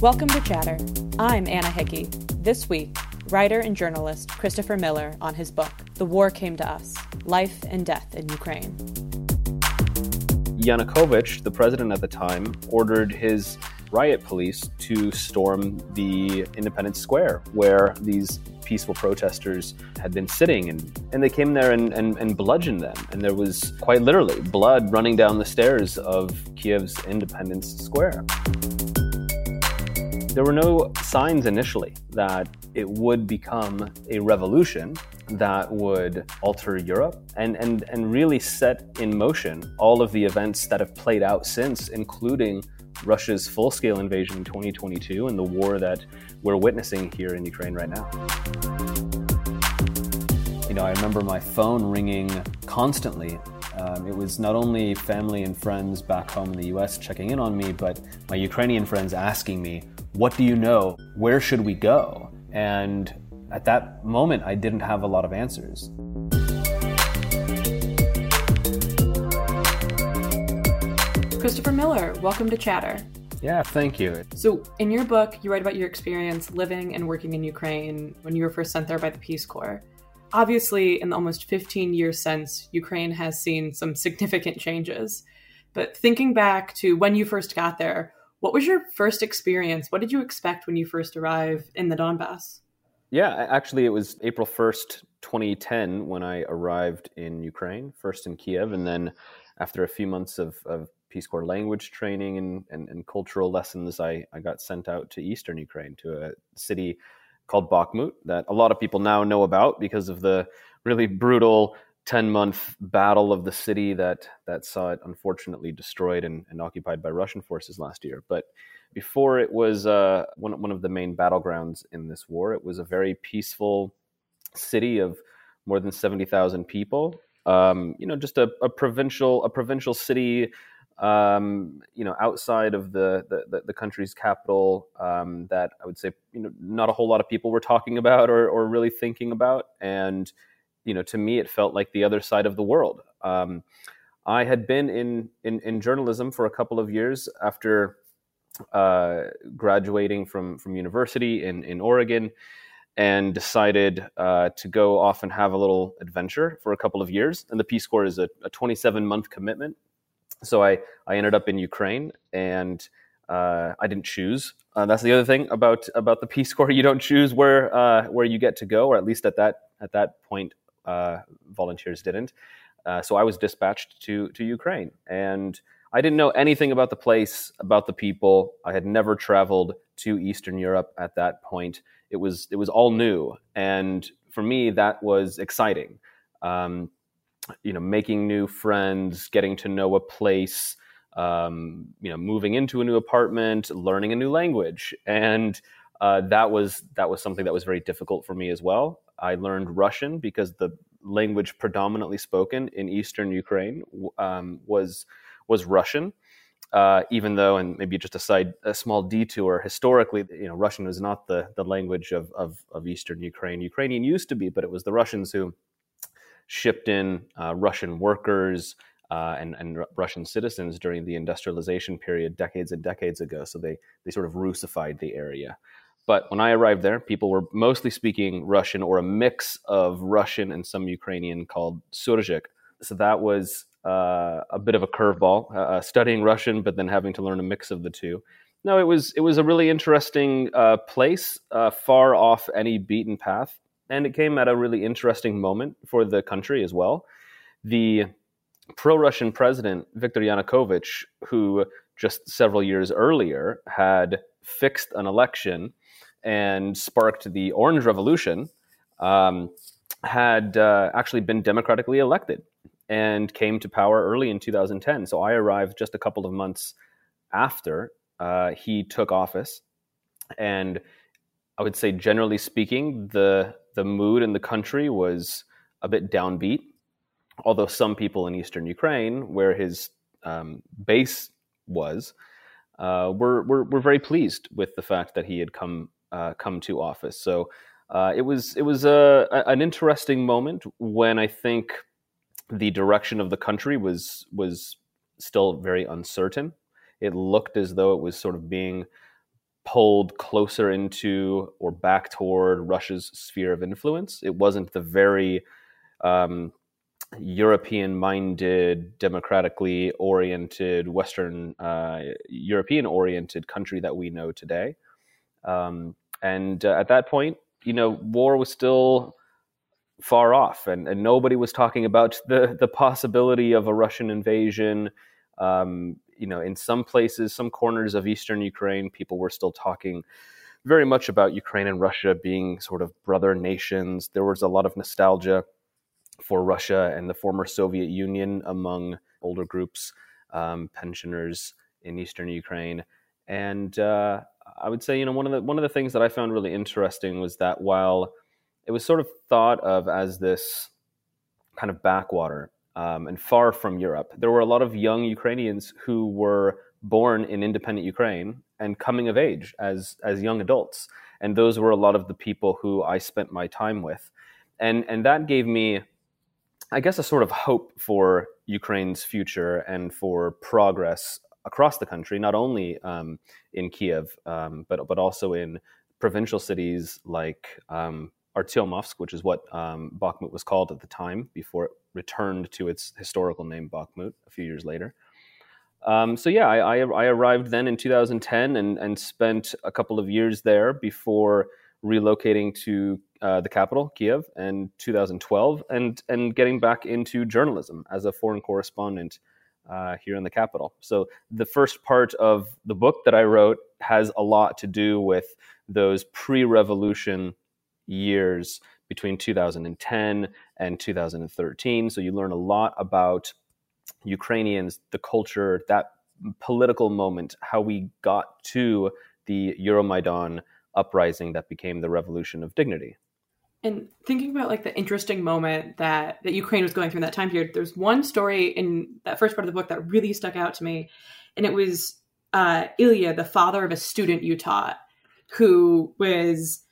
Welcome to Chatter. I'm Anna Hickey. This week, writer and journalist Christopher Miller on his book, The War Came to Us Life and Death in Ukraine. Yanukovych, the president at the time, ordered his riot police to storm the Independence Square, where these peaceful protesters had been sitting. And, and they came there and, and, and bludgeoned them. And there was quite literally blood running down the stairs of Kiev's Independence Square. There were no signs initially that it would become a revolution that would alter Europe and, and, and really set in motion all of the events that have played out since, including Russia's full scale invasion in 2022 and the war that we're witnessing here in Ukraine right now. You know, I remember my phone ringing constantly. Um, it was not only family and friends back home in the US checking in on me, but my Ukrainian friends asking me, What do you know? Where should we go? And at that moment, I didn't have a lot of answers. Christopher Miller, welcome to Chatter. Yeah, thank you. So, in your book, you write about your experience living and working in Ukraine when you were first sent there by the Peace Corps. Obviously, in the almost 15 years since, Ukraine has seen some significant changes. But thinking back to when you first got there, what was your first experience? What did you expect when you first arrived in the Donbass? Yeah, actually, it was April 1st, 2010, when I arrived in Ukraine, first in Kiev, and then after a few months of, of Peace Corps language training and, and, and, cultural lessons, I, I got sent out to eastern Ukraine to a city called Bakhmut that a lot of people now know about because of the really brutal 10 month battle of the city that, that saw it unfortunately destroyed and, and occupied by Russian forces last year. But before it was uh, one, one of the main battlegrounds in this war, it was a very peaceful city of more than 70,000 people. Um, you know, just a, a provincial, a provincial city um, you know, outside of the the, the country's capital, um, that I would say, you know, not a whole lot of people were talking about or, or really thinking about. And, you know, to me, it felt like the other side of the world. Um, I had been in, in, in journalism for a couple of years after uh, graduating from from university in in Oregon, and decided uh, to go off and have a little adventure for a couple of years. And the Peace Corps is a, a 27 month commitment so I, I ended up in Ukraine and uh, I didn't choose. Uh, that's the other thing about about the Peace Corps. You don't choose where uh, where you get to go, or at least at that at that point, uh, volunteers didn't. Uh, so I was dispatched to to Ukraine, and I didn't know anything about the place, about the people. I had never traveled to Eastern Europe at that point. It was it was all new, and for me, that was exciting. Um, you know, making new friends, getting to know a place, um, you know, moving into a new apartment, learning a new language, and uh, that was that was something that was very difficult for me as well. I learned Russian because the language predominantly spoken in eastern Ukraine um, was was Russian. Uh, even though, and maybe just a side, a small detour, historically, you know, Russian was not the the language of, of, of eastern Ukraine. Ukrainian used to be, but it was the Russians who shipped in uh, Russian workers uh, and, and Russian citizens during the industrialization period decades and decades ago. So they, they sort of Russified the area. But when I arrived there, people were mostly speaking Russian or a mix of Russian and some Ukrainian called Surzhyk. So that was uh, a bit of a curveball, uh, uh, studying Russian, but then having to learn a mix of the two. No, it was it was a really interesting uh, place, uh, far off any beaten path and it came at a really interesting moment for the country as well. The pro Russian president, Viktor Yanukovych, who just several years earlier had fixed an election and sparked the Orange Revolution, um, had uh, actually been democratically elected and came to power early in 2010. So I arrived just a couple of months after uh, he took office. And I would say, generally speaking, the the mood in the country was a bit downbeat. Although some people in eastern Ukraine, where his um, base was, uh, were, were, were very pleased with the fact that he had come uh, come to office. So uh, it was it was a, a, an interesting moment when I think the direction of the country was was still very uncertain. It looked as though it was sort of being pulled closer into or back toward Russia's sphere of influence. It wasn't the very um, European minded, democratically oriented, Western uh, European oriented country that we know today. Um, and uh, at that point, you know, war was still far off, and, and nobody was talking about the, the possibility of a Russian invasion. Um, you know, in some places, some corners of eastern Ukraine, people were still talking very much about Ukraine and Russia being sort of brother nations. There was a lot of nostalgia for Russia and the former Soviet Union among older groups, um, pensioners in eastern Ukraine. And uh, I would say, you know, one of the one of the things that I found really interesting was that while it was sort of thought of as this kind of backwater um, and far from Europe. There were a lot of young Ukrainians who were born in independent Ukraine and coming of age as as young adults, and those were a lot of the people who I spent my time with, and and that gave me, I guess, a sort of hope for Ukraine's future and for progress across the country, not only um, in Kiev, um, but but also in provincial cities like um, Artyomovsk, which is what um, Bakhmut was called at the time before it returned to its historical name, Bakhmut, a few years later. Um, so yeah, I, I, I, arrived then in 2010 and, and spent a couple of years there before relocating to uh, the capital, Kiev, in 2012, and and getting back into journalism as a foreign correspondent uh, here in the capital. So the first part of the book that I wrote has a lot to do with those pre-revolution years between 2010 and 2013. So you learn a lot about Ukrainians, the culture, that political moment, how we got to the Euromaidan uprising that became the Revolution of Dignity. And thinking about like the interesting moment that that Ukraine was going through in that time period, there's one story in that first part of the book that really stuck out to me, and it was uh, Ilya, the father of a student you taught, who was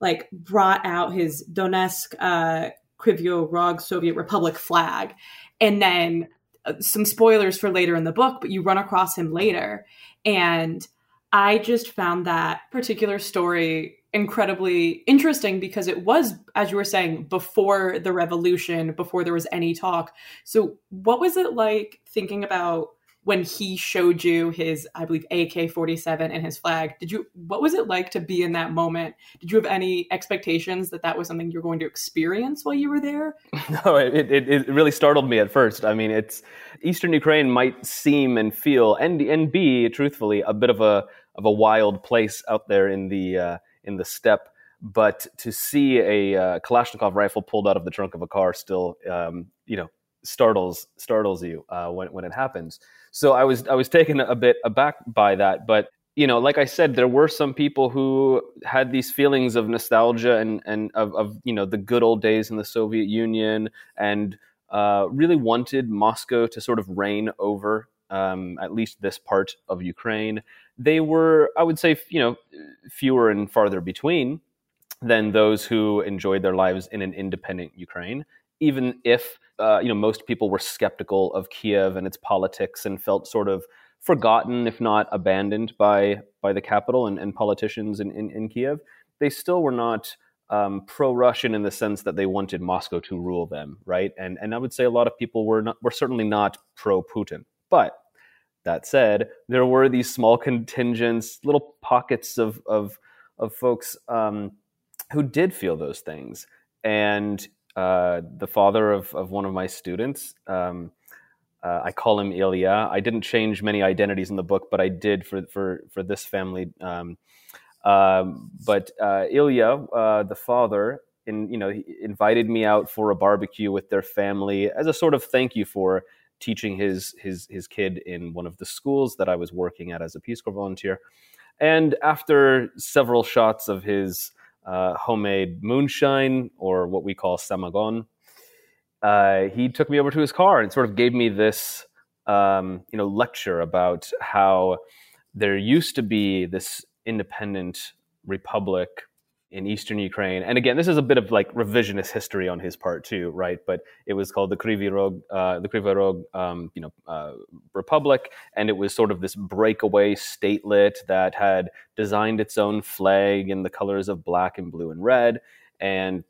like brought out his Donetsk uh, Kryvyi Rog Soviet Republic flag, and then uh, some spoilers for later in the book, but you run across him later, and I just found that particular story incredibly interesting because it was, as you were saying, before the revolution, before there was any talk. So, what was it like thinking about when he showed you his, I believe, AK 47 and his flag, did you, what was it like to be in that moment? Did you have any expectations that that was something you're going to experience while you were there? No, it, it, it really startled me at first. I mean, it's Eastern Ukraine might seem and feel, and, and be, truthfully, a bit of a, of a wild place out there in the, uh, in the steppe but to see a uh, Kalashnikov rifle pulled out of the trunk of a car still, um, you know, startles startles you uh, when when it happens. So I was I was taken a bit aback by that, but you know, like I said, there were some people who had these feelings of nostalgia and and of, of you know the good old days in the Soviet Union, and uh, really wanted Moscow to sort of reign over um, at least this part of Ukraine. They were, I would say, you know, fewer and farther between than those who enjoyed their lives in an independent Ukraine even if uh, you know most people were skeptical of Kiev and its politics and felt sort of forgotten, if not abandoned by by the capital and, and politicians in, in, in, Kiev, they still were not um, pro-Russian in the sense that they wanted Moscow to rule them, right? And and I would say a lot of people were not were certainly not pro-Putin. But that said, there were these small contingents, little pockets of of of folks um, who did feel those things, and uh, the father of, of one of my students. Um, uh, I call him Ilya. I didn't change many identities in the book, but I did for for for this family. Um, um but uh, Ilya, uh, the father, in you know, invited me out for a barbecue with their family as a sort of thank you for teaching his his his kid in one of the schools that I was working at as a Peace Corps volunteer. And after several shots of his uh, homemade moonshine or what we call samagon. Uh, he took me over to his car and sort of gave me this, um, you know, lecture about how there used to be this independent republic in eastern Ukraine. And again, this is a bit of like revisionist history on his part too, right? But it was called the Kryvyi Rog, uh, the Kryvyi Rog, um, you know, uh, Republic, and it was sort of this breakaway statelet that had designed its own flag in the colors of black and blue and red. And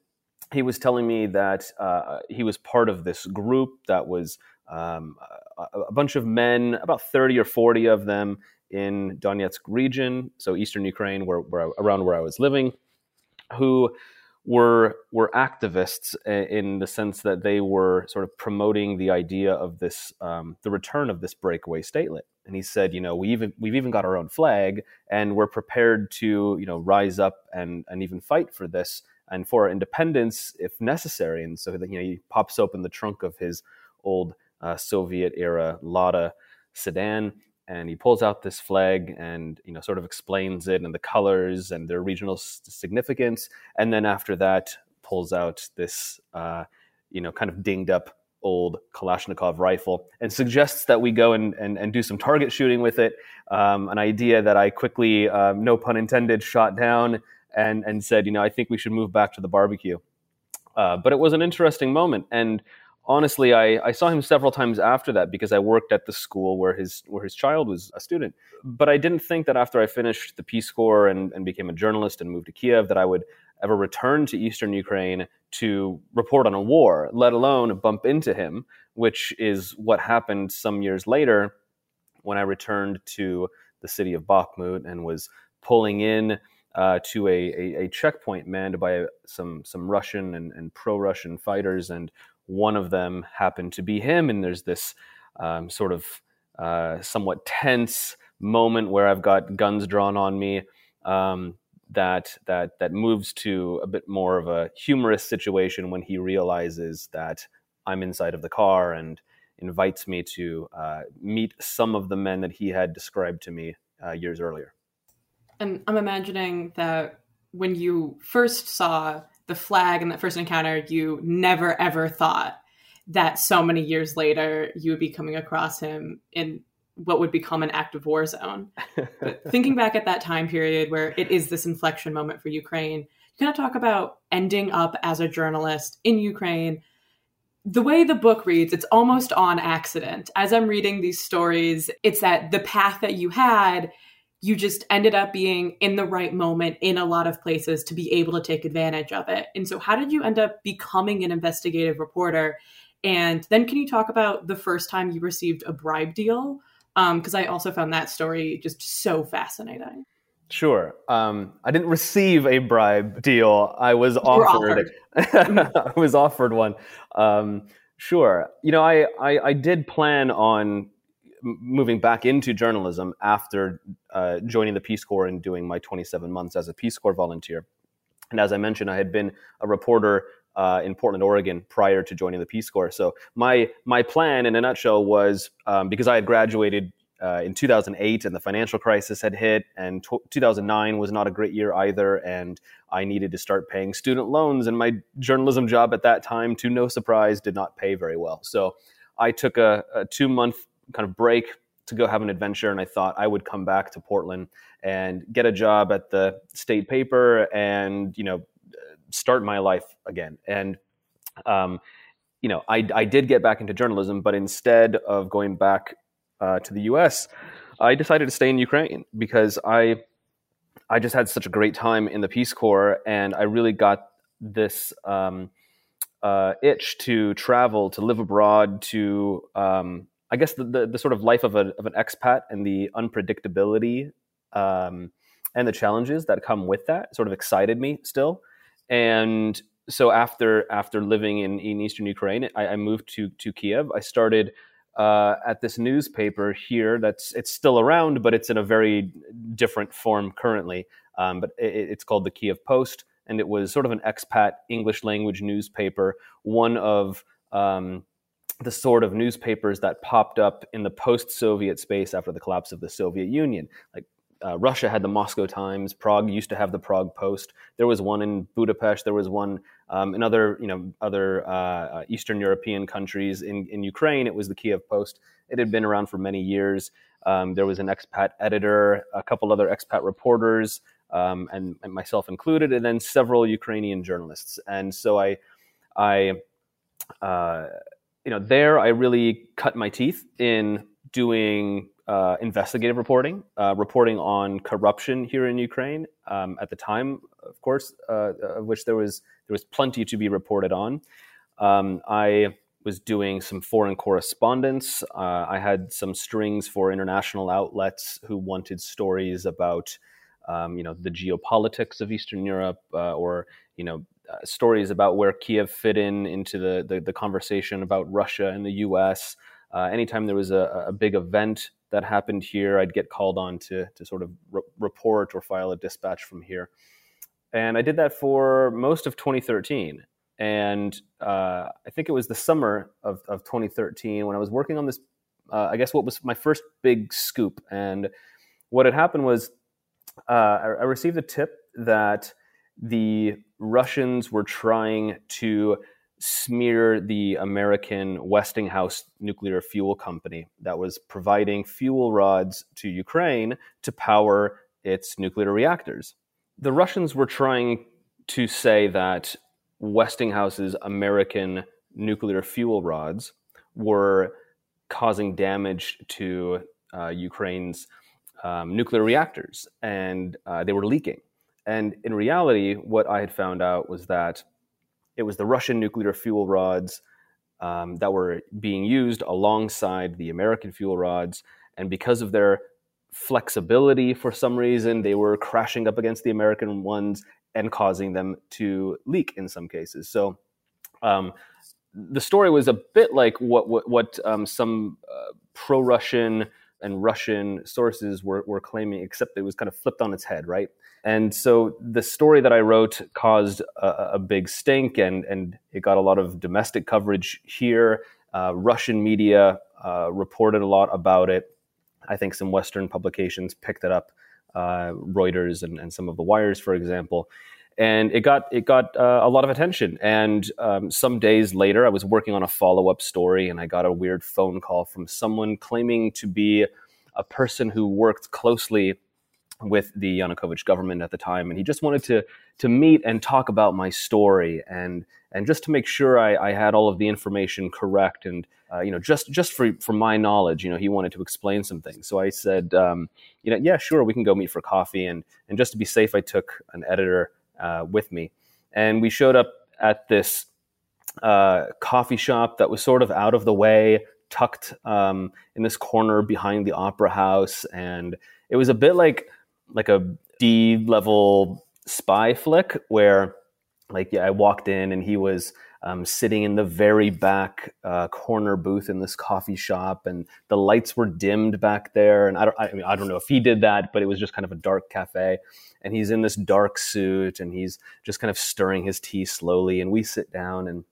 he was telling me that uh, he was part of this group that was um, a, a bunch of men, about 30 or 40 of them in Donetsk region, so eastern Ukraine, where, where around where I was living who were were activists in the sense that they were sort of promoting the idea of this um, the return of this breakaway statelet. And he said, you know, we even we've even got our own flag, and we're prepared to you know rise up and and even fight for this and for our independence if necessary. And so you know he pops open the trunk of his old uh, Soviet era Lada sedan and he pulls out this flag and you know sort of explains it and the colors and their regional significance and then after that pulls out this uh, you know kind of dinged up old kalashnikov rifle and suggests that we go and, and, and do some target shooting with it um, an idea that i quickly um, no pun intended shot down and, and said you know i think we should move back to the barbecue. Uh, but it was an interesting moment and honestly, I, I saw him several times after that because I worked at the school where his where his child was a student. But I didn't think that after I finished the Peace Corps and, and became a journalist and moved to Kiev that I would ever return to Eastern Ukraine to report on a war, let alone bump into him, which is what happened some years later when I returned to the city of Bakhmut and was pulling in uh, to a, a, a, checkpoint manned by some some Russian and, and pro Russian fighters and one of them happened to be him, and there's this um, sort of uh, somewhat tense moment where I've got guns drawn on me. Um, that that that moves to a bit more of a humorous situation when he realizes that I'm inside of the car and invites me to uh, meet some of the men that he had described to me uh, years earlier. And I'm imagining that when you first saw the flag in that first encounter, you never ever thought that so many years later you would be coming across him in what would become an active war zone. but thinking back at that time period where it is this inflection moment for Ukraine, you kind of talk about ending up as a journalist in Ukraine. The way the book reads, it's almost on accident. As I'm reading these stories, it's that the path that you had you just ended up being in the right moment in a lot of places to be able to take advantage of it. And so, how did you end up becoming an investigative reporter? And then, can you talk about the first time you received a bribe deal? Because um, I also found that story just so fascinating. Sure. Um, I didn't receive a bribe deal. I was offered. offered. I was offered one. Um, sure. You know, I, I, I did plan on moving back into journalism after uh, joining the Peace Corps and doing my 27 months as a Peace Corps volunteer. And as I mentioned, I had been a reporter uh, in Portland, Oregon, prior to joining the Peace Corps. So my my plan, in a nutshell, was um, because I had graduated uh, in 2008 and the financial crisis had hit, and t- 2009 was not a great year either, and I needed to start paying student loans. And my journalism job at that time, to no surprise, did not pay very well. So I took a, a two month kind of break to go have an adventure and I thought I would come back to Portland and get a job at the state paper and you know start my life again. And um, you know I, I did get back into journalism but instead of going back uh, to the US I decided to stay in Ukraine because I I just had such a great time in the Peace Corps and I really got this um, uh, itch to travel to live abroad to um, I guess the, the, the, sort of life of, a, of an expat and the unpredictability um, and the challenges that come with that sort of excited me still. And so after after living in, in eastern Ukraine, I, I moved to to Kiev. I started uh, at this newspaper here. That's it's still around, but it's in a very different form currently. Um, but it, it's called the Kiev Post, and it was sort of an expat English language newspaper, one of um, the sort of newspapers that popped up in the post-Soviet space after the collapse of the Soviet Union. Like uh, Russia had the Moscow Times. Prague used to have the Prague Post. There was one in Budapest. There was one um, in other, you know, other uh, uh, Eastern European countries. In, in Ukraine, it was the Kiev Post. It had been around for many years. Um, there was an expat editor, a couple other expat reporters. um, and, and, myself included, and then several Ukrainian journalists. And so I, I, uh, you know, there I really cut my teeth in doing uh, investigative reporting, uh, reporting on corruption here in Ukraine. Um, at the time, of course, uh, of which there was there was plenty to be reported on. Um, I was doing some foreign correspondence. Uh, I had some strings for international outlets who wanted stories about, um, you know, the geopolitics of Eastern Europe, uh, or you know, uh, stories about where Kiev fit in into the, the, the conversation about Russia and the U.S. Uh, anytime there was a, a, big event that happened here, I'd get called on to to sort of re- report or file a dispatch from here, and I did that for most of 2013 and uh, I think it was the summer of, of 2013 when I was working on this. Uh, I guess what was my first big scoop, and what had happened was uh, I, I, received a tip that the Russians were trying to smear the American Westinghouse nuclear fuel company that was providing fuel rods to Ukraine to power its nuclear reactors. The Russians were trying to say that Westinghouse's American nuclear fuel rods were causing damage to uh, Ukraine's um, nuclear reactors, and uh, they were leaking. And in reality, what I had found out was that it was the Russian nuclear fuel rods um, that were being used alongside the American fuel rods, and because of their flexibility for some reason, they were crashing up against the American ones and causing them to leak in some cases. So um, the story was a bit like what what, what um, some uh, pro-Russian and Russian sources were, were claiming, except it was kind of flipped on its head, right? And so the story that I wrote caused a, a big stink, and and it got a lot of domestic coverage here. Uh, Russian media uh, reported a lot about it. I think some Western publications picked it up uh, Reuters and, and some of the wires, for example. And it got it got uh, a lot of attention. And um, some days later, I was working on a follow up story, and I got a weird phone call from someone claiming to be a person who worked closely with the Yanukovych government at the time, and he just wanted to to meet and talk about my story and and just to make sure I, I had all of the information correct and uh, you know just just for for my knowledge, you know, he wanted to explain some things. So I said, um, you know, yeah, sure, we can go meet for coffee, and and just to be safe, I took an editor uh, with me, and we showed up at this uh, coffee shop that was sort of out of the way, tucked um, in this corner behind the opera house, and it was a bit like like a D level spy flick where like yeah, I walked in and he was um, sitting in the very back uh, corner booth in this coffee shop, and the lights were dimmed back there. And I don't, I, mean, I don't know if he did that, but it was just kind of a dark cafe. And he's in this dark suit, and he's just kind of stirring his tea slowly. And we sit down, and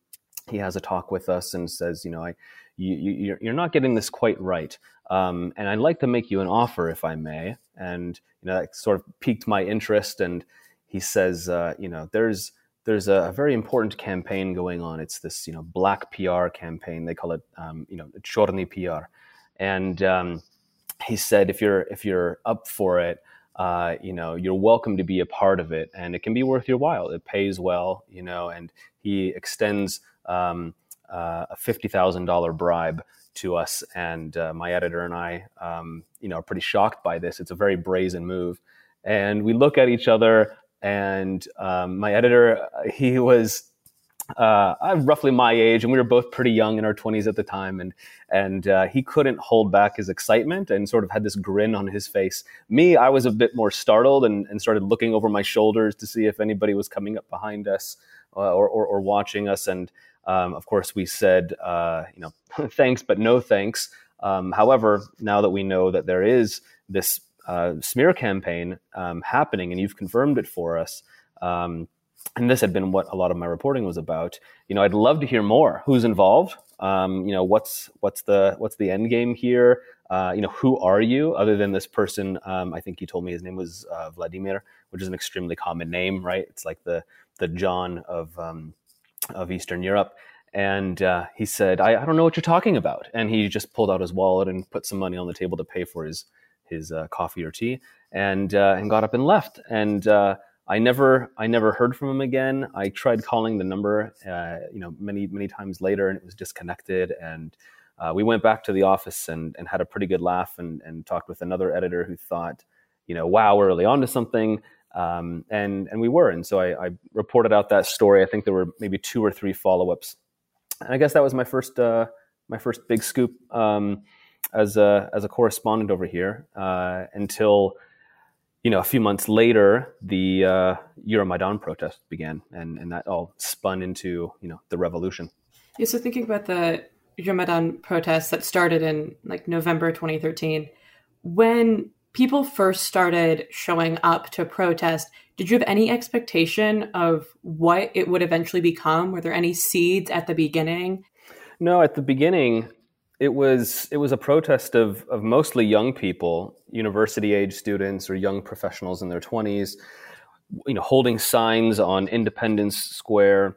he has a talk with us and says, you know, I, you, you, you're not getting this quite right. Um, and I'd like to make you an offer, if I may. And you know, that sort of piqued my interest. And he says, uh, you know, there's there's a, very important campaign going on. It's this, you know, black PR campaign. They call it, um, you know, chorny PR. And um, he said, if you're if you're up for it, uh, you know, you're welcome to be a part of it, and it can be worth your while. It pays well, you know, and he extends um, uh, a fifty thousand dollar bribe to us, and uh, my editor and I, um, you know, are pretty shocked by this. It's a very brazen move, and we look at each other and um, my editor he was uh, roughly my age, and we were both pretty young in our 20s at the time, and and uh, he couldn't hold back his excitement and sort of had this grin on his face. Me, I was a bit more startled and, and started looking over my shoulders to see if anybody was coming up behind us uh, or, or, or, watching us, and um, of course we said, uh, you know, thanks, but no thanks. Um, however, now that we know that there is this uh, smear campaign um, happening, and you've confirmed it for us. Um, and this had been what a lot of my reporting was about. You know, I'd love to hear more. Who's involved? Um, you know, what's what's the what's the end game here? Uh, you know, who are you other than this person? Um, I think he told me his name was uh, Vladimir, which is an extremely common name, right? It's like the the John of um, of Eastern Europe. And uh, he said, I, I, don't know what you're talking about. And he just pulled out his wallet and put some money on the table to pay for his his uh, coffee or tea, and uh, and got up and left. And uh, I never I never heard from him again. I tried calling the number, uh, you know, many many times later, and it was disconnected. And uh, we went back to the office and, and had a pretty good laugh and, and talked with another editor who thought, you know, wow, we're really onto something. Um, and and we were. And so I, I, reported out that story. I think there were maybe two or three follow ups. And I guess that was my first uh, my first big scoop um, as a as a correspondent over here uh, until you know, a few months later, the uh, Euromaidan protest began, and, and that all spun into, you know, the revolution. Yeah, so thinking about the Euromaidan protests that started in like November 2013, when people first started showing up to protest, did you have any expectation of what it would eventually become? Were there any seeds at the beginning? No, at the beginning, it was it was a protest of of mostly young people, university age students or young professionals in their twenties, you know, holding signs on Independence Square.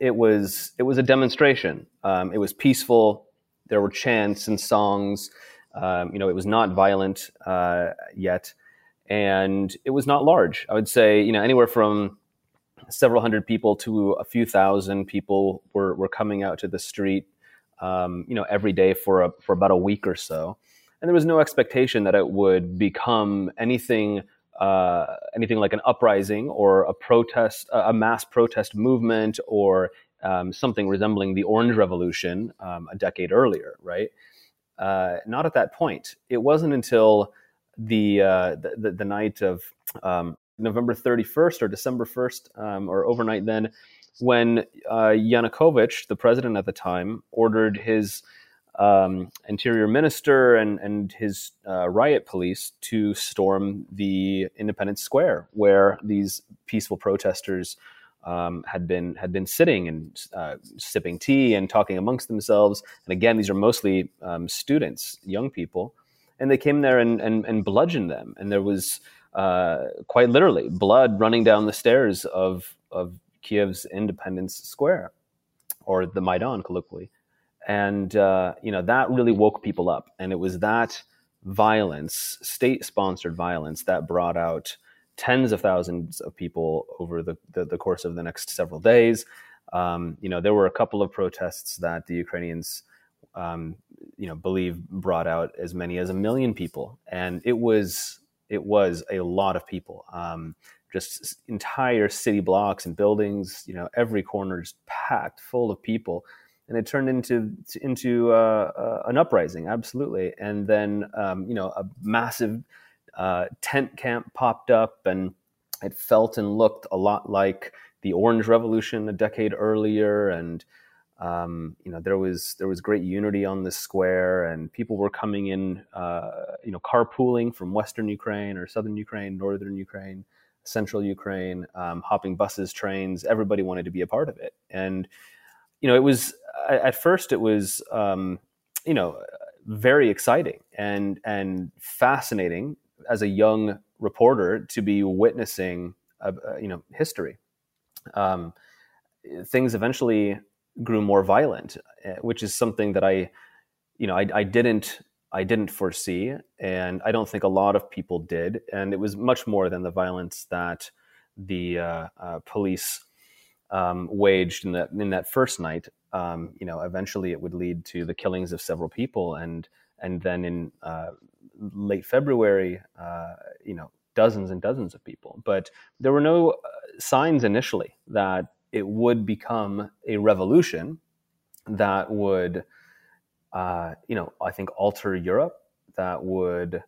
It was it was a demonstration. Um, it was peaceful. There were chants and songs. Um, you know, it was not violent uh, yet, and it was not large. I would say, you know, anywhere from several hundred people to a few thousand people were were coming out to the street um, you know, every day for a, for about a week or so, and there was no expectation that it would become anything uh, anything like an uprising or a protest, a mass protest movement, or um, something resembling the Orange Revolution um, a decade earlier, right? Uh, not at that point. It wasn't until the uh, the, the, night of um, November 31st or December 1st um, or overnight then when uh, Yanukovych, the president at the time, ordered his um, interior minister and, and his uh, riot police to storm the Independence Square, where these peaceful protesters um, had been had been sitting and uh, sipping tea and talking amongst themselves. And again, these are mostly um, students, young people, and they came there and, and, and bludgeoned them. And there was uh, quite literally blood running down the stairs of of Kiev's Independence Square, or the Maidan, colloquially. And uh, you know that really woke people up, and it was that violence, state-sponsored violence, that brought out tens of thousands of people over the, the, the course of the next several days. Um, you know, there were a couple of protests that the Ukrainians, um, you know, believe brought out as many as a million people, and it was it was a lot of people. Um, just entire city blocks and buildings. You know, every corner is packed full of people, and it turned into into uh, uh, an uprising, absolutely. And then um, you know, a massive uh, tent camp popped up, and it felt and looked a lot like the Orange Revolution a decade earlier, and um, you know there was there was great unity on the square, and people were coming in, uh, you know, carpooling from Western Ukraine or Southern Ukraine, Northern Ukraine, central Ukraine, um, hopping buses, trains. Everybody wanted to be a part of it, and you know, it was at first it was um, you know very exciting and and fascinating as a young reporter to be witnessing a, a, you know history. Um, things eventually grew more violent, eh, which is something that I you know I, I didn't I didn't foresee, and I don't think a lot of people did. And it was much more than the violence that the uh, uh, police um, waged in that in that first night. Um, you know, eventually it would lead to the killings of several people, and and then in uh, late February, uh, you know, dozens and dozens of people. But there were no uh, signs initially that it would become a revolution that would uh, you know, I think alter Europe that would,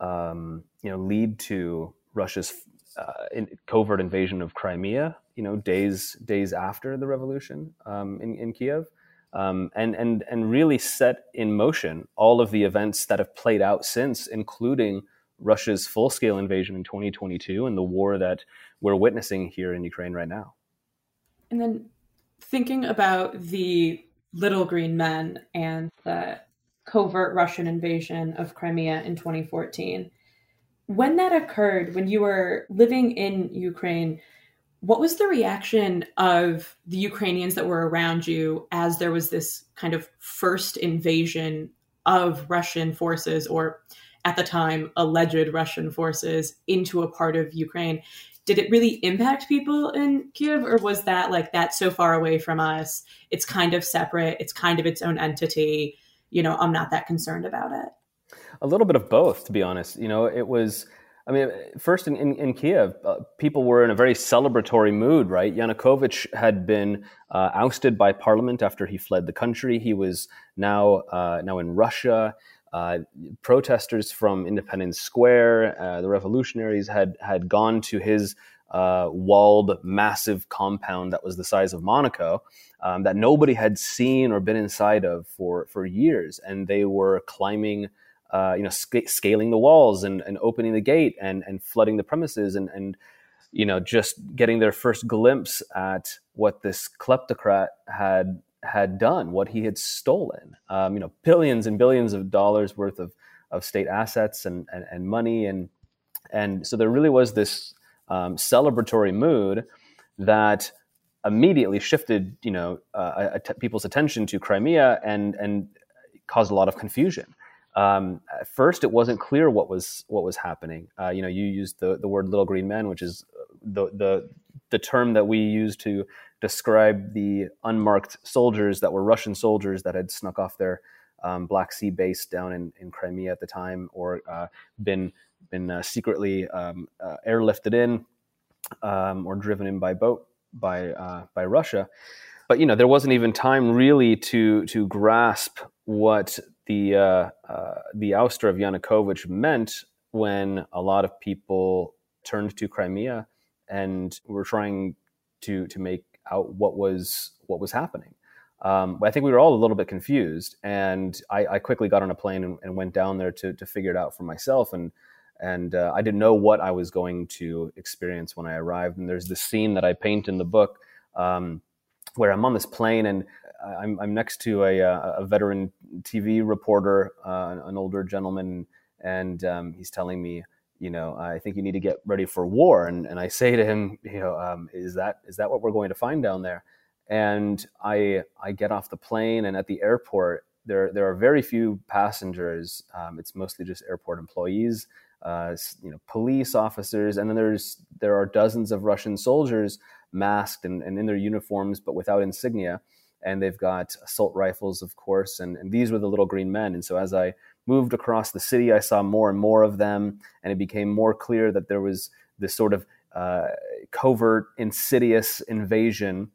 um, you know, lead to Russia's uh, in, covert invasion of Crimea. You know, days days after the revolution um, in, in Kiev, um, and and and really set in motion all of the events that have played out since, including Russia's full scale invasion in 2022 and the war that we're witnessing here in Ukraine right now. And then thinking about the Little Green Men and the covert Russian invasion of Crimea in 2014. When that occurred, when you were living in Ukraine, what was the reaction of the Ukrainians that were around you as there was this kind of first invasion of Russian forces or at the time alleged Russian forces into a part of Ukraine. Did it really impact people in Kiev, or was that like that's so far away from us? It's kind of separate. It's kind of its own entity. You know, I'm not that concerned about it. A little bit of both, to be honest. You know, it was. I mean, first in, in, in Kiev, uh, people were in a very celebratory mood, right? Yanukovych had been uh, ousted by parliament after he fled the country. He was now uh, now in Russia. Uh, protesters from Independence Square, uh, the revolutionaries, had had gone to his uh, walled, massive compound that was the size of Monaco, um, that nobody had seen or been inside of for for years, and they were climbing. Uh, you know, sc- scaling the walls and, and opening the gate and, and flooding the premises and, and you know just getting their first glimpse at what this kleptocrat had had done, what he had stolen. Um, you know, billions and billions of dollars worth of, of state assets and, and, and money. And, and so there really was this um, celebratory mood that immediately shifted, you know, uh, people's attention to Crimea and, and caused a lot of confusion. Um, at first, it wasn't clear what was what was happening. Uh, you know, you used the, the word "little green men," which is the the the term that we use to describe the unmarked soldiers that were Russian soldiers that had snuck off their um, Black Sea base down in, in Crimea at the time, or uh, been been uh, secretly um, uh, airlifted in um, or driven in by boat by uh, by Russia. But you know, there wasn't even time really to to grasp what the uh, uh, the ouster of Yanukovych meant when a lot of people turned to Crimea and were trying to to make out what was what was happening. Um, I think we were all a little bit confused, and I, I quickly got on a plane and, and, went down there to to figure it out for myself. And and uh, I didn't know what I was going to experience when I arrived. And there's this scene that I paint in the book um, where I'm on this plane and I'm, I'm next to a, uh, a, veteran TV reporter, uh, an older gentleman, and um, he's telling me you know, I think you need to get ready for war. And, and I say to him, you know, um, is that is that what we're going to find down there? And I I get off the plane, and at the airport, there there are very few passengers. Um, it's mostly just airport employees, uh, you know, police officers, and then there's there are dozens of Russian soldiers masked and, and in their uniforms, but without insignia. And they've got assault rifles, of course, and, and these were the little green men. And so as I moved across the city, I saw more and more of them, and it became more clear that there was this sort of uh, covert, insidious invasion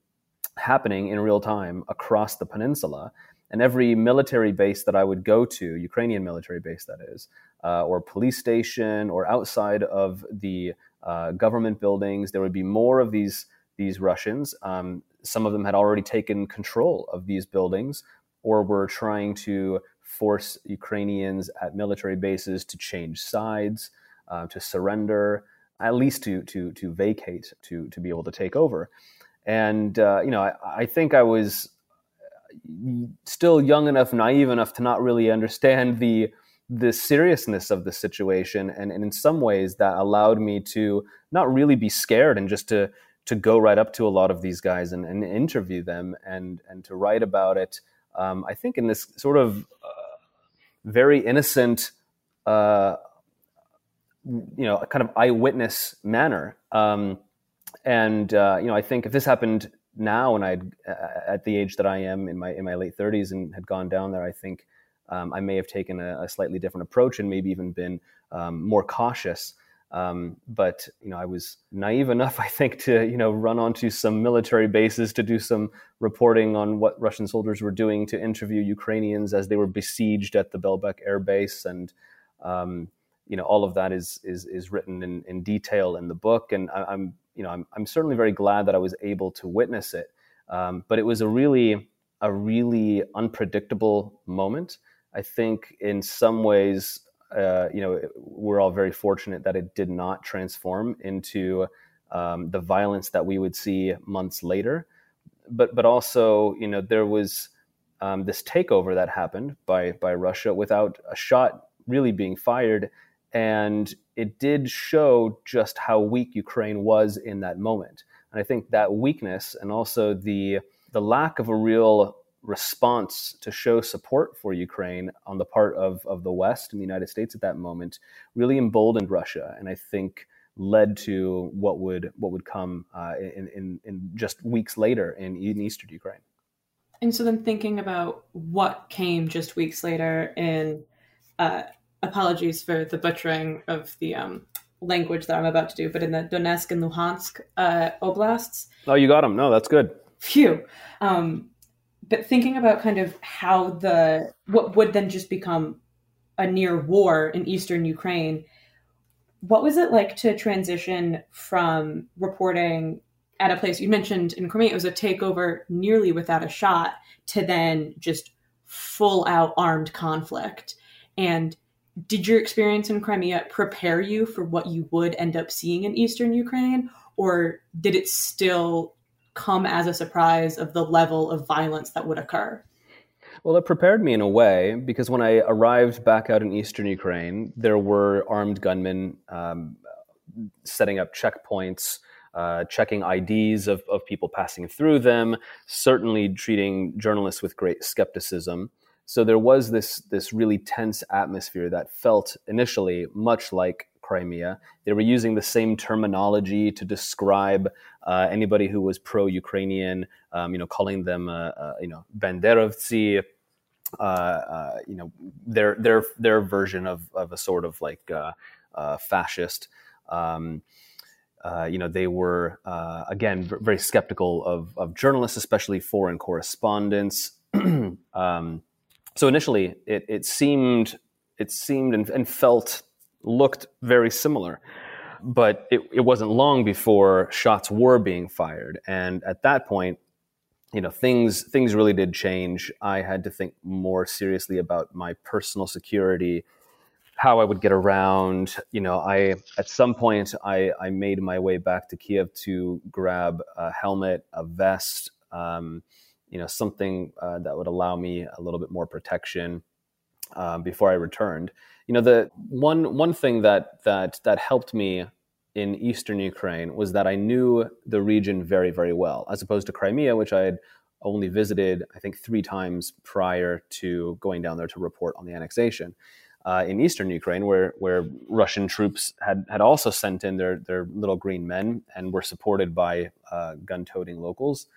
happening in real time across the peninsula. And every military base that I would go to, Ukrainian military base that is, uh, or police station, or outside of the uh, government buildings, there would be more of these these Russians. Um, some of them had already taken control of these buildings, or were trying to force Ukrainians at military bases to change sides, uh, to surrender, at least to to to vacate, to to be able to take over. And uh, you know, I, I, think I was still young enough, naive enough to not really understand the the seriousness of the situation, and, and in some ways that allowed me to not really be scared and just to to go right up to a lot of these guys and, and interview them and and to write about it. Um, I think in this sort of very innocent, uh, you know, kind of eyewitness manner. Um, and uh, you know, I think if this happened now, and I, uh, at the age that I am in my in my late 30s, and had gone down there, I think um, I may have taken a, a, slightly different approach and maybe even been um, more cautious. Um, but you know, I was naive enough, I think, to you know run onto some military bases to do some reporting on what Russian soldiers were doing to interview Ukrainians as they were besieged at the Belbek air base, and um, you know, all of that is is is written in, in detail in the book, and I, am you know I'm I'm certainly very glad that I was able to witness it. Um, but it was a really a really unpredictable moment. I think in some ways uh, you know, we're all very fortunate that it did not transform into um, the violence that we would see months later. But but also, you know, there was um, this takeover that happened by by Russia without a shot really being fired, and it did show just how weak Ukraine was in that moment. And I think that weakness and also the the lack of a real response to show support for Ukraine on the part of, of the West and the United States at that moment really emboldened Russia, and I think led to what would what would come uh, in, in, in just weeks later in, in eastern Ukraine. And so then thinking about what came just weeks later in uh, apologies for the butchering of the um, language that I'm about to do, but in the Donetsk and Luhansk uh, oblasts. Oh, you got them. No, that's good. Phew. Um, but thinking about kind of how the what would then just become a near war in eastern Ukraine, what was it like to transition from reporting at a place you mentioned in Crimea, it was a takeover nearly without a shot, to then just full out armed conflict? And did your experience in Crimea prepare you for what you would end up seeing in eastern Ukraine? Or did it still come as a surprise of the level of violence that would occur? Well, it prepared me in a way because when I arrived back out in eastern Ukraine, there were armed gunmen um, setting up checkpoints, uh, checking IDs of, of people passing through them, certainly treating journalists with great skepticism. So there was this this really tense atmosphere that felt initially much like Crimea. They were using the same terminology to describe uh, anybody who was pro-Ukrainian, um, you know, calling them, uh, uh, you know, Banderovцы, uh, uh, you know, their their their version of, of a sort of like uh, fascist. Um, you know, they were again very skeptical of, of journalists, especially foreign correspondents. um, so initially, it, it seemed it seemed and, and felt looked very similar. But it, it wasn't long before shots were being fired, and at that point, you know things things really did change. I had to think more seriously about my personal security, how I would get around. You know, I at some point I, I made my way back to Kiev to grab a helmet, a vest. Um, you know something uh, that would allow me a little bit more protection um, before I returned. You know, the one one thing that that that helped me in eastern Ukraine was that I knew the region very very well, as opposed to Crimea, which I had only visited I think three times prior to going down there to report on the annexation. Uh, in eastern Ukraine, where where Russian troops had had also sent in their their little green men and were supported by uh, gun-toting locals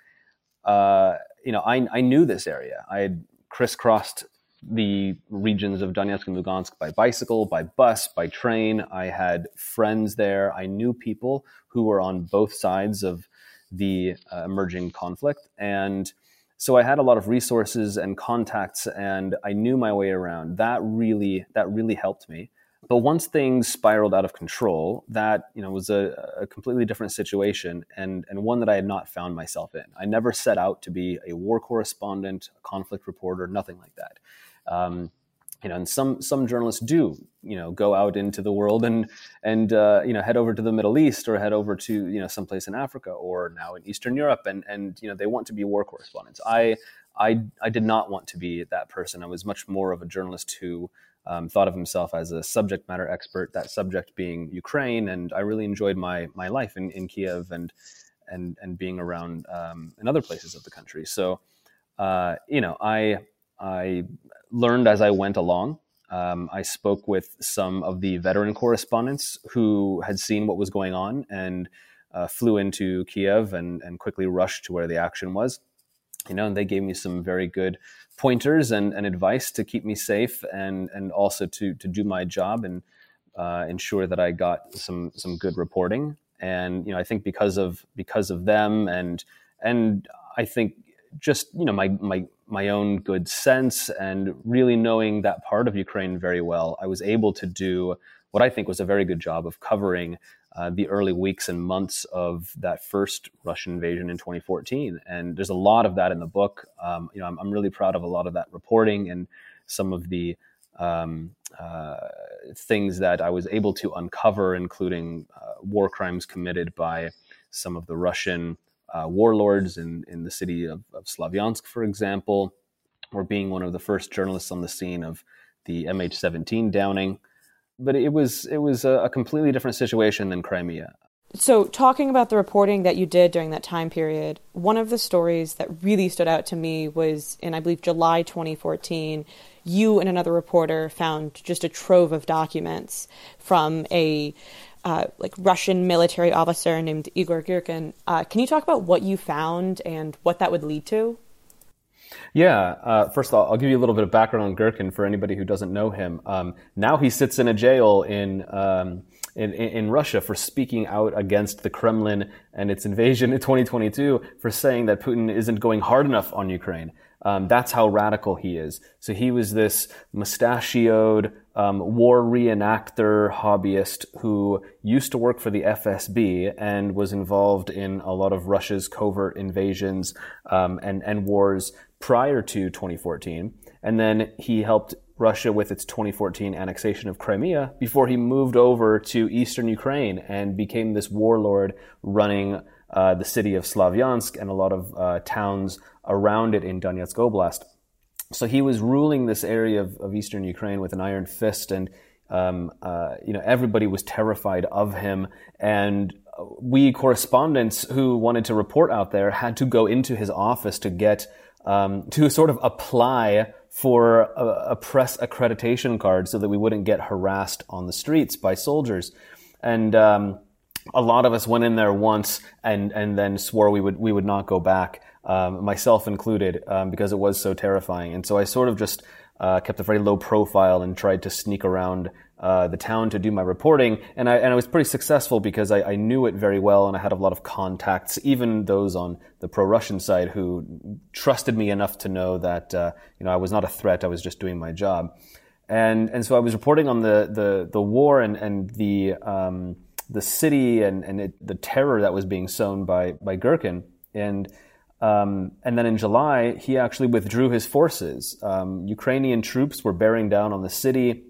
uh, you know, I, I knew this area. I had crisscrossed the regions of Donetsk and Lugansk by bicycle, by bus, by train. I had friends there. I knew people who were on both sides of the uh, emerging conflict. And so I had a lot of resources and contacts and I knew my way around. That really that really helped me. But once things spiraled out of control, that you know was a, a, completely different situation and, and one that I had not found myself in. I never set out to be a war correspondent, a conflict reporter, nothing like that. Um, you know, and some some journalists do, you know, go out into the world and and uh, you know head over to the Middle East or head over to you know someplace in Africa or now in Eastern Europe, and and you know they want to be war correspondents. I I I did not want to be that person. I was much more of a journalist who um, thought of himself as a subject matter expert, that subject being Ukraine. And I really enjoyed my, my life in, in Kiev and, and, and being around um, in other places of the country. So, uh, you know, I, I learned as I went along. Um, I spoke with some of the veteran correspondents who had seen what was going on and uh, flew into Kiev and, and quickly rushed to where the action was. You know, and they gave me some very good pointers and, and advice to keep me safe and and also to to do my job and uh, ensure that I got some some good reporting. And you know, I think because of because of them and and I think just you know my my my own good sense and really knowing that part of Ukraine very well, I was able to do what I think was a very good job of covering uh, the early weeks and months of that first Russian invasion in 2014. And there's a lot of that in the book. Um, you know, I'm, I'm, really proud of a lot of that reporting and some of the um, uh, things that I was able to uncover, including uh, war crimes committed by some of the Russian uh, warlords in, in the city of, of Slavyansk, for example, or being one of the first journalists on the scene of the MH17 downing but it was it was a, a completely different situation than Crimea. So, talking about the reporting that you did during that time period, one of the stories that really stood out to me was in, I believe, July 2014. You and another reporter found just a trove of documents from a uh, like Russian military officer named Igor Girkin. Uh, can you talk about what you found and what that would lead to? Yeah. Uh, first of all, I'll give you a little bit of background on Girkin for anybody who doesn't know him. Um, now he sits in a jail in, um, in, in Russia for speaking out against the Kremlin and its invasion in 2022 for saying that Putin isn't going hard enough on Ukraine. Um, that's how radical he is. So he was this mustachioed um, war reenactor hobbyist who used to work for the FSB and was involved in a lot of Russia's covert invasions um, and and wars prior to 2014. And then he helped Russia with its 2014 annexation of Crimea before he moved over to eastern Ukraine and became this warlord running uh, the city of Slavyansk and a lot of uh, towns around it in Donetsk Oblast. So he was ruling this area of, of eastern Ukraine with an iron fist, and um, uh, you know everybody was terrified of him. And we correspondents who wanted to report out there had to go into his office to get um, to sort of apply for a, a, press accreditation card so that we wouldn't get harassed on the streets by soldiers. And um, a lot of us went in there once and and then swore we would we would not go back, um, myself included, um, because it was so terrifying. And so I sort of just uh, kept a very low profile and tried to sneak around uh, the town to do my reporting, and I and I was pretty successful because I, I, knew it very well, and I had a lot of contacts, even those on the pro-Russian side who trusted me enough to know that uh, you know I was not a threat; I was just doing my job, and and so I was reporting on the the the war and and the um, the city and and it, the terror that was being sown by by Girkin, and. Um, and then in July, he actually withdrew his forces. Um, Ukrainian troops were bearing down on the city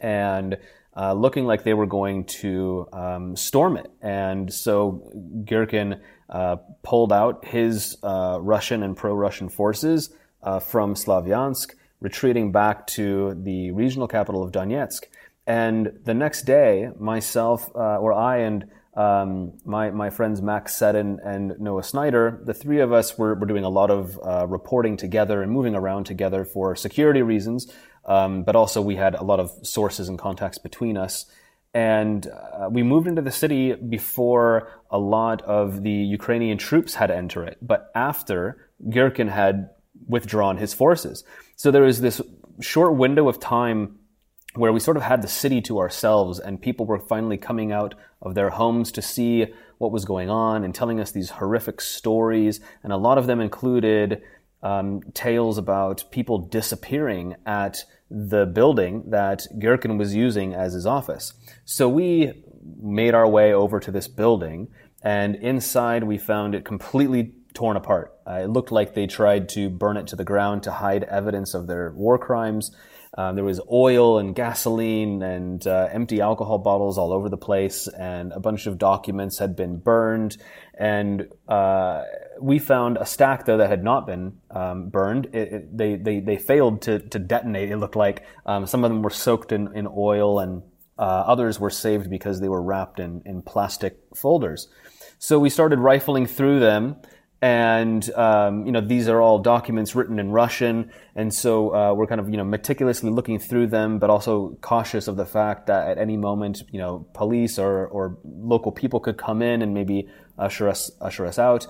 and uh, looking like they were going to um, storm it. And so Girkin uh, pulled out his uh, Russian and pro Russian forces uh, from Slavyansk, retreating back to the regional capital of Donetsk. And the next day, myself, uh, or I and um, my, my friends Max Seddon and Noah Sneider, the three of us were, were doing a lot of uh, reporting together and moving around together for security reasons, um, but also we had a lot of sources and contacts between us. And uh, we moved into the city before a lot of the Ukrainian troops had entered it, but after Girkin had withdrawn his forces. So there was this short window of time where we sort of had the city to ourselves and people were finally coming out of their homes to see what was going on and telling us these horrific stories. And a lot of them included um, tales about people disappearing at the building that Girkin was using as his office. So we made our way over to this building, and inside we found it completely torn apart. Uh, it looked like they tried to burn it to the ground to hide evidence of their war crimes. Um, there was oil and gasoline and uh, empty alcohol bottles all over the place, and a bunch of documents had been burned. And uh, we found a stack though that had not been um, burned. It, it, they, they they failed to to detonate. It looked like um, some of them were soaked in in oil, and uh, others were saved because they were wrapped in in plastic folders. So we started rifling through them and um, you know these are all documents written in Russian, and so uh, we're kind of you know meticulously looking through them, but also cautious of the fact that at any moment you know police or, or local people could come in and maybe usher us usher us out.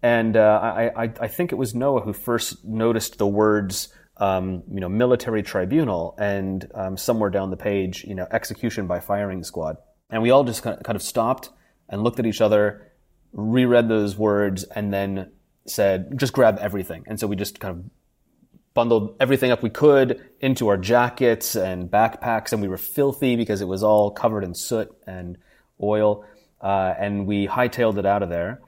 And uh, I, I, I think it was Noah who first noticed the words um, you know military tribunal and um, somewhere down the page you know execution by firing squad, and we all just kind of stopped and looked at each other reread those words, and then said, just grab everything. And so we just kind of bundled everything up we could into our jackets and backpacks, and we were filthy because it was all covered in soot and oil. Uh, and we hightailed it out of there.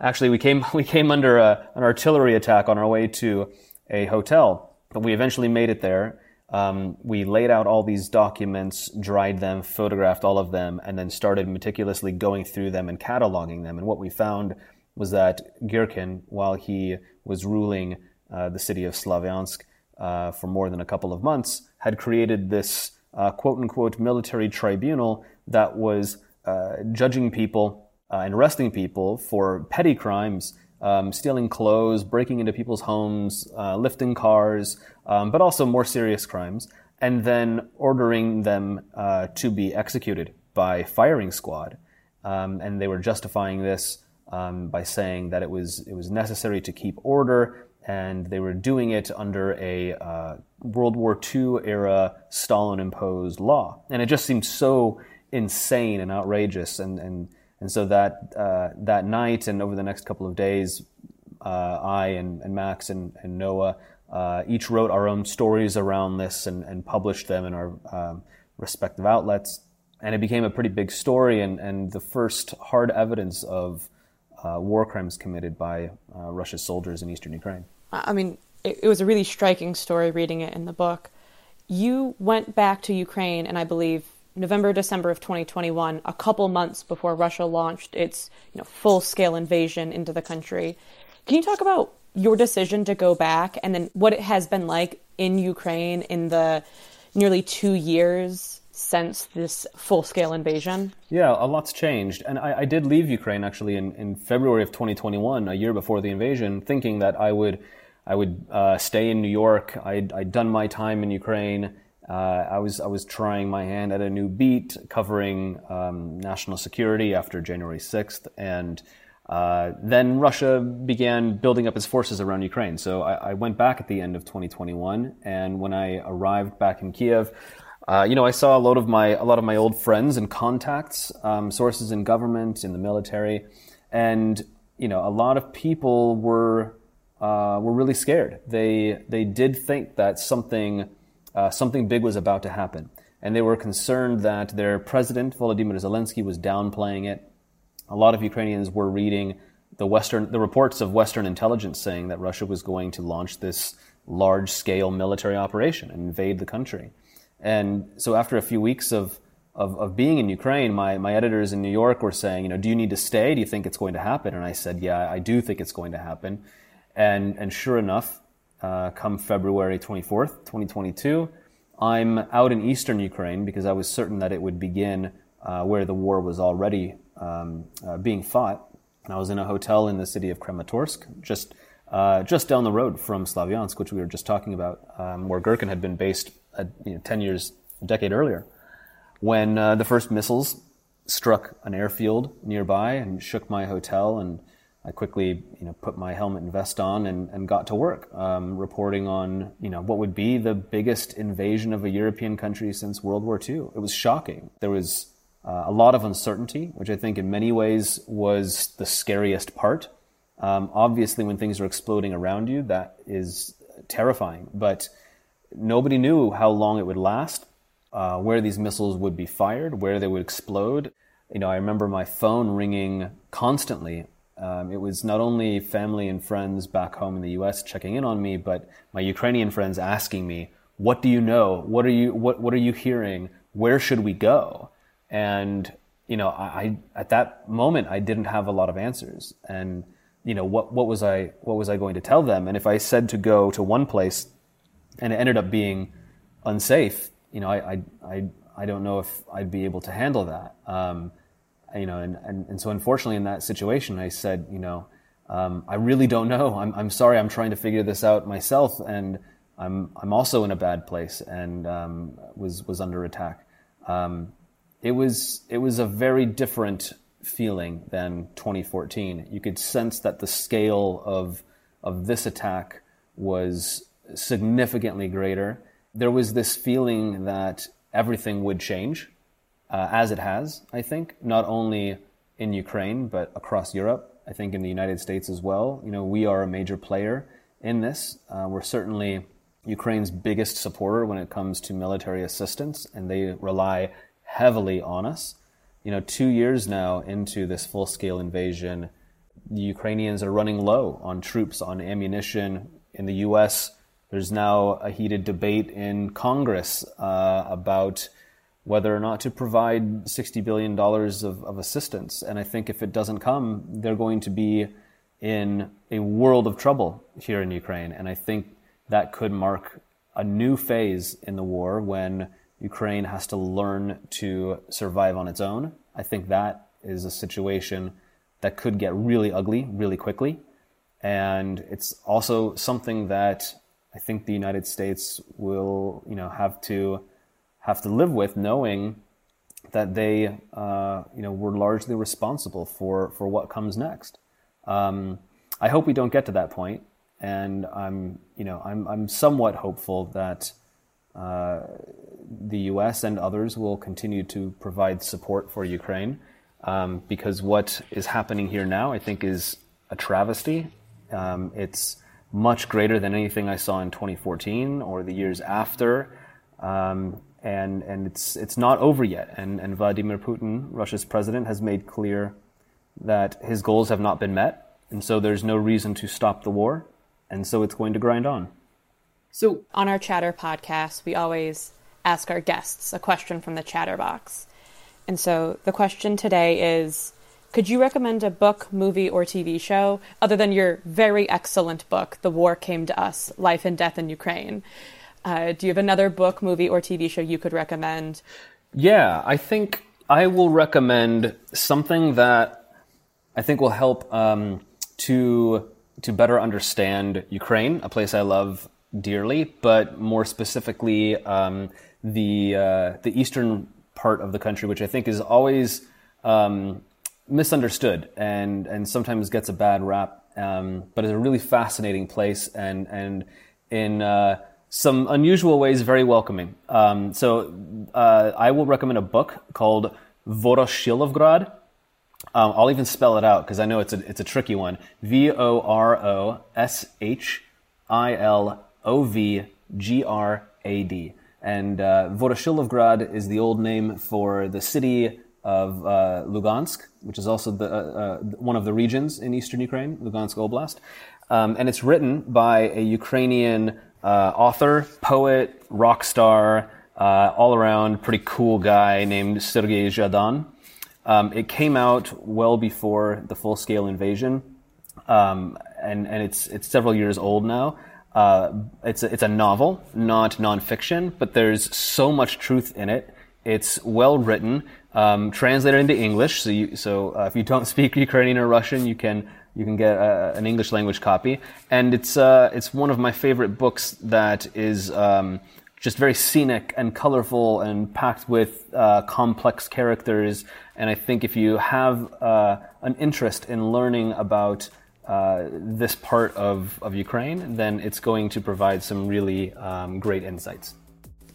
Actually, we came we came under a, an artillery attack on our way to a hotel, but we eventually made it there. Um, we laid out all these documents, dried them, photographed all of them, and then started meticulously going through them and cataloging them. And what we found was that Girkin, while he was ruling uh, the city of Slavyansk uh, for more than a couple of months, had created this uh, quote unquote military tribunal that was uh, judging people uh, and arresting people for petty crimes, um, stealing clothes, breaking into people's homes, uh, lifting cars, um, but also more serious crimes, and then ordering them uh, to be executed by firing squad. Um, and they were justifying this um, by saying that it was it was necessary to keep order, and they were doing it under a uh, World War II era Stalin imposed law, and it just seemed so insane and outrageous, and and and so that uh, that night and over the next couple of days, uh, I and, and Max and, and Noah uh, each wrote our own stories around this and, and published them in our um, respective outlets and it became a pretty big story and, and the first hard evidence of uh, war crimes committed by uh, Russia's soldiers in eastern Ukraine. I mean, it, it, was a really striking story reading it in the book. You went back to Ukraine, and I believe November, December of 2021, a couple months before Russia launched its you know, full scale invasion into the country. Can you talk about your decision to go back and then what it has been like in Ukraine in the nearly two years since this full scale invasion? Yeah, a lot's changed. And I, I, did leave Ukraine actually in, in February of 2021, a year before the invasion, thinking that I would, I would uh, stay in New York. I'd, I'd done my time in Ukraine. Uh, I, was, I was trying my hand at a new beat covering um, national security after January 6th. And uh, then Russia began building up its forces around Ukraine. So I, I, went back at the end of 2021, and when I arrived back in Kiev, uh, you know, I saw a lot of my a lot of my old friends and contacts, um, sources in government, in the military, and you know, a lot of people were uh, were really scared. They they did think that something uh, something big was about to happen, and they were concerned that their president Volodymyr Zelensky was downplaying it. A lot of Ukrainians were reading the Western the reports of Western intelligence saying that Russia was going to launch this large scale military operation and invade the country. And so after a few weeks of, of, of, being in Ukraine, my, my editors in New York were saying, you know, do you need to stay? Do you think it's going to happen? And I said, yeah, I do think it's going to happen. And, and sure enough, uh, come February 24th, 2022, I'm out in eastern Ukraine because I was certain that it would begin uh, where the war was already um, uh, being fought. And I was in a hotel in the city of Kramatorsk, just uh, just down the road from Slavyansk, which we were just talking about, um, where Girkin had been based a, you know, 10 years, a decade earlier, when uh, the first missiles struck an airfield nearby and shook my hotel. And I quickly you know, put my helmet and vest on and, and got to work, um, reporting on you know, what would be the biggest invasion of a European country since World War II. It was shocking. There was uh, a lot of uncertainty, which I think in many ways was the scariest part. Um, obviously, when things are exploding around you, that is terrifying. But nobody knew how long it would last, uh, where these missiles would be fired, where they would explode. You know, I remember my phone ringing constantly. Um, it was not only family and friends back home in the U.S. checking in on me, but my Ukrainian friends asking me, "What do you know? What are you? What What are you hearing? Where should we go?" And you know, I, I at that moment I didn't have a lot of answers, and you know, what what was I what was I going to tell them? And if I said to go to one place, and it ended up being unsafe, you know, I, I, I, I don't know if I'd be able to handle that. Um, you know, and, and, and so unfortunately in that situation, I said, you know, um, I really don't know. I'm, I'm sorry. I'm trying to figure this out myself. And I'm, I'm also in a bad place and, um, was, was under attack. Um, it was, it was a very different feeling than 2014. You could sense that the scale of, of this attack was significantly greater. There was this feeling that everything would change, uh, as it has, I think, not only in Ukraine, but across Europe. I think in the United States as well. You know, we are a major player in this. Uh, we're certainly Ukraine's biggest supporter when it comes to military assistance, and they rely heavily on us. You know, two years now into this full scale invasion, the Ukrainians are running low on troops, on ammunition. In the U.S., there's now a heated debate in Congress uh, about whether or not to provide $60 billion of, of assistance. And I think if it doesn't come, they're going to be in a world of trouble here in Ukraine. And I think that could mark a new phase in the war when Ukraine has to learn to survive on its own. I think that is a situation that could get really ugly really quickly. And it's also something that I think the United States will, you know, have to have to live with, knowing that they, uh, you know, were largely responsible for for what comes next. Um, I hope we don't get to that point, and I'm, you know, I'm I'm somewhat hopeful that uh, the U.S. and others will continue to provide support for Ukraine, um, because what is happening here now, I think, is a travesty. Um, it's much greater than anything I saw in 2014 or the years after. Um, and and it's it's not over yet. And and Vladimir Putin, Russia's president, has made clear that his goals have not been met, and so there's no reason to stop the war, and so it's going to grind on. So on our Chatter podcast, we always ask our guests a question from the Chatterbox, and so the question today is. Could you recommend a book, movie, or TV show other than your very excellent book, The War Came to Us Life and Death in Ukraine? Uh, do you have another book, movie, or TV show you could recommend? Yeah, I think I will recommend something that I think will help um, to to better understand Ukraine, a place I love dearly, but more specifically um, the uh, the eastern part of the country, which I think is always um, misunderstood and and sometimes gets a bad rap, um, but is a really fascinating place and and in uh, some unusual ways, very welcoming. Um, so uh, I will recommend a book called Voroshilovgrad. Um, I'll even spell it out because I know it's a it's a tricky one. V O R O S H I L O V G R A D. And uh, Voroshilovgrad is the old name for the city of uh, Lugansk, which is also the, uh, uh, one of the regions in eastern Ukraine, Lugansk Oblast. Um, and it's written by a Ukrainian uh, author, poet, rock star, uh, all around pretty cool guy named Sergei Zhadan. Um, it came out well before the full scale invasion, um, and, and it's, it's several years old now. Uh, it's, a, it's a novel, not nonfiction, but there's so much truth in it. It's well written, um, translated into English. So, you, so uh, if you don't speak Ukrainian or Russian, you can you can get a, an English language copy, and it's uh, it's one of my favorite books that is um, just very scenic and colorful and packed with uh, complex characters. And I think if you have uh, an interest in learning about uh, this part of, of Ukraine, then it's going to provide some really um, great insights.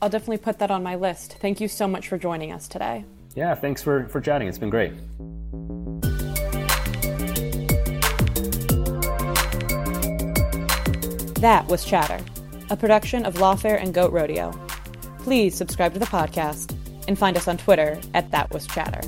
I'll definitely put that on my list. Thank you so much for joining us today. Yeah, thanks for, for chatting. It's been great. That was Chatter, a production of Lawfare and Goat Rodeo. Please subscribe to the podcast and find us on Twitter at That Was Chatter.